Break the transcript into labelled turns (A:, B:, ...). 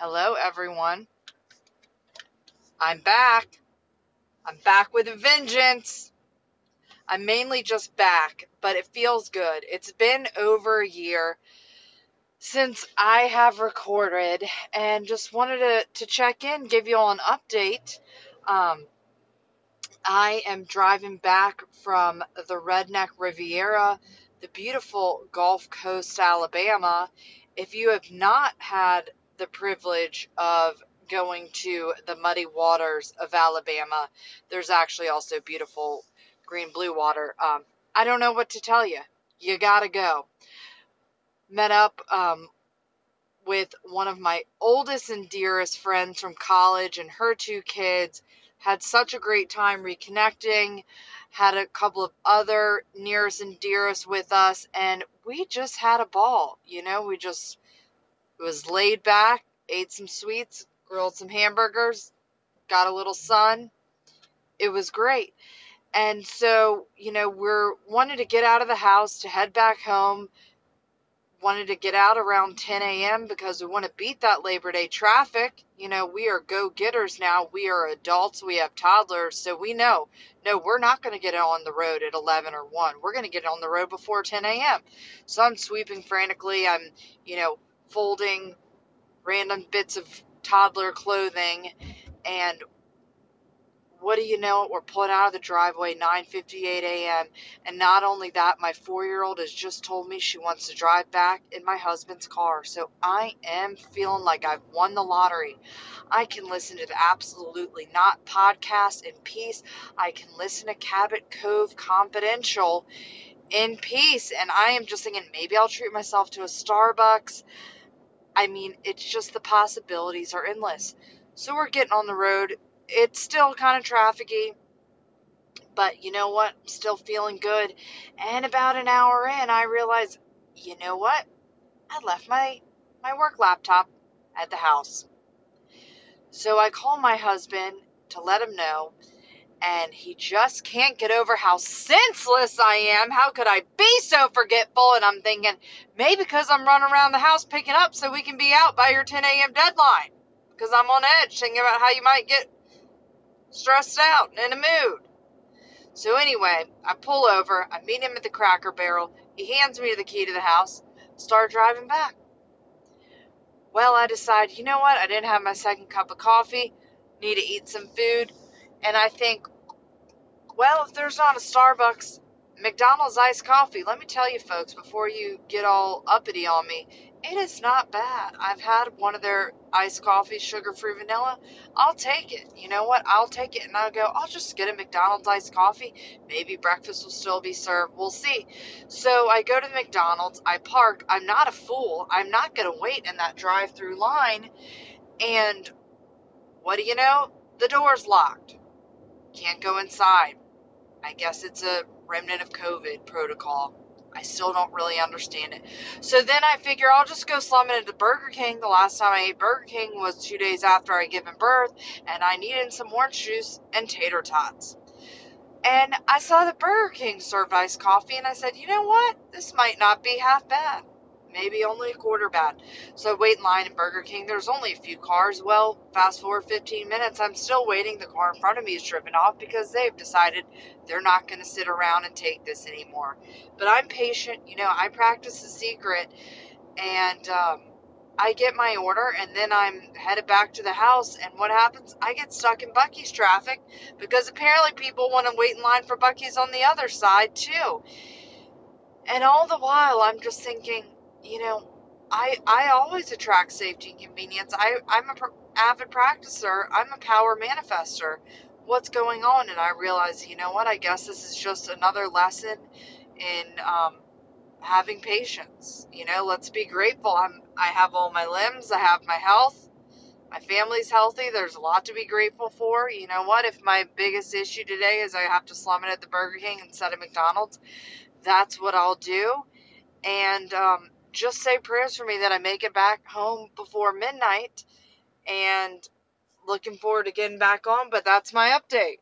A: Hello, everyone. I'm back. I'm back with a vengeance. I'm mainly just back, but it feels good. It's been over a year since I have recorded and just wanted to, to check in, give you all an update. Um, I am driving back from the Redneck Riviera, the beautiful Gulf Coast, Alabama. If you have not had the privilege of going to the muddy waters of Alabama, there's actually also beautiful green blue water. Um, I don't know what to tell you. You gotta go. Met up um, with one of my oldest and dearest friends from college and her two kids had such a great time reconnecting, had a couple of other nearest and dearest with us, and we just had a ball. You know, we just was laid back, ate some sweets, grilled some hamburgers, got a little sun. It was great. And so, you know, we're wanted to get out of the house to head back home wanted to get out around 10 a.m. because we want to beat that Labor Day traffic. You know, we are go getters now. We are adults. We have toddlers. So we know, no, we're not going to get on the road at 11 or 1. We're going to get on the road before 10 a.m. So I'm sweeping frantically. I'm, you know, folding random bits of toddler clothing and what do you know? We're pulling out of the driveway 9:58 a.m. And not only that, my four-year-old has just told me she wants to drive back in my husband's car. So I am feeling like I've won the lottery. I can listen to the absolutely not podcast in peace. I can listen to Cabot Cove Confidential in peace. And I am just thinking maybe I'll treat myself to a Starbucks. I mean, it's just the possibilities are endless. So we're getting on the road it's still kind of trafficy, but you know what? Still feeling good. And about an hour in, I realized, you know what? I left my my work laptop at the house. So I call my husband to let him know, and he just can't get over how senseless I am. How could I be so forgetful? And I'm thinking, maybe because I'm running around the house picking up so we can be out by your 10 a.m. deadline. Because I'm on edge thinking about how you might get stressed out and in a mood. So anyway, I pull over, I meet him at the cracker barrel, he hands me the key to the house, start driving back. Well, I decide, you know what? I didn't have my second cup of coffee, need to eat some food, and I think, well, if there's not a Starbucks, McDonald's iced coffee, let me tell you folks, before you get all uppity on me, it is not bad. I've had one of their iced coffee, sugar free vanilla. I'll take it. You know what? I'll take it and I'll go, I'll just get a McDonald's iced coffee. Maybe breakfast will still be served. We'll see. So I go to the McDonald's, I park. I'm not a fool. I'm not going to wait in that drive through line. And what do you know? The door's locked. Can't go inside. I guess it's a remnant of COVID protocol. I still don't really understand it. So then I figure I'll just go slum into Burger King. The last time I ate Burger King was two days after I given birth, and I needed some orange juice and tater tots. And I saw the Burger King served iced coffee, and I said, you know what? This might not be half bad maybe only a quarter bad. So I wait in line at Burger King. There's only a few cars. Well, fast forward 15 minutes, I'm still waiting. The car in front of me is driven off because they've decided they're not going to sit around and take this anymore. But I'm patient. You know, I practice the secret, and um, I get my order, and then I'm headed back to the house. And what happens? I get stuck in Buc-ee's traffic because apparently people want to wait in line for Buc-ee's on the other side too. And all the while, I'm just thinking, you know, I I always attract safety and convenience. I I'm a pr- avid practicer. I'm a power manifester. What's going on? And I realize, you know what? I guess this is just another lesson in um, having patience. You know, let's be grateful. I'm I have all my limbs. I have my health. My family's healthy. There's a lot to be grateful for. You know what? If my biggest issue today is I have to slum it at the Burger King instead of McDonald's, that's what I'll do. And um, just say prayers for me that I make it back home before midnight and looking forward to getting back on. But that's my update.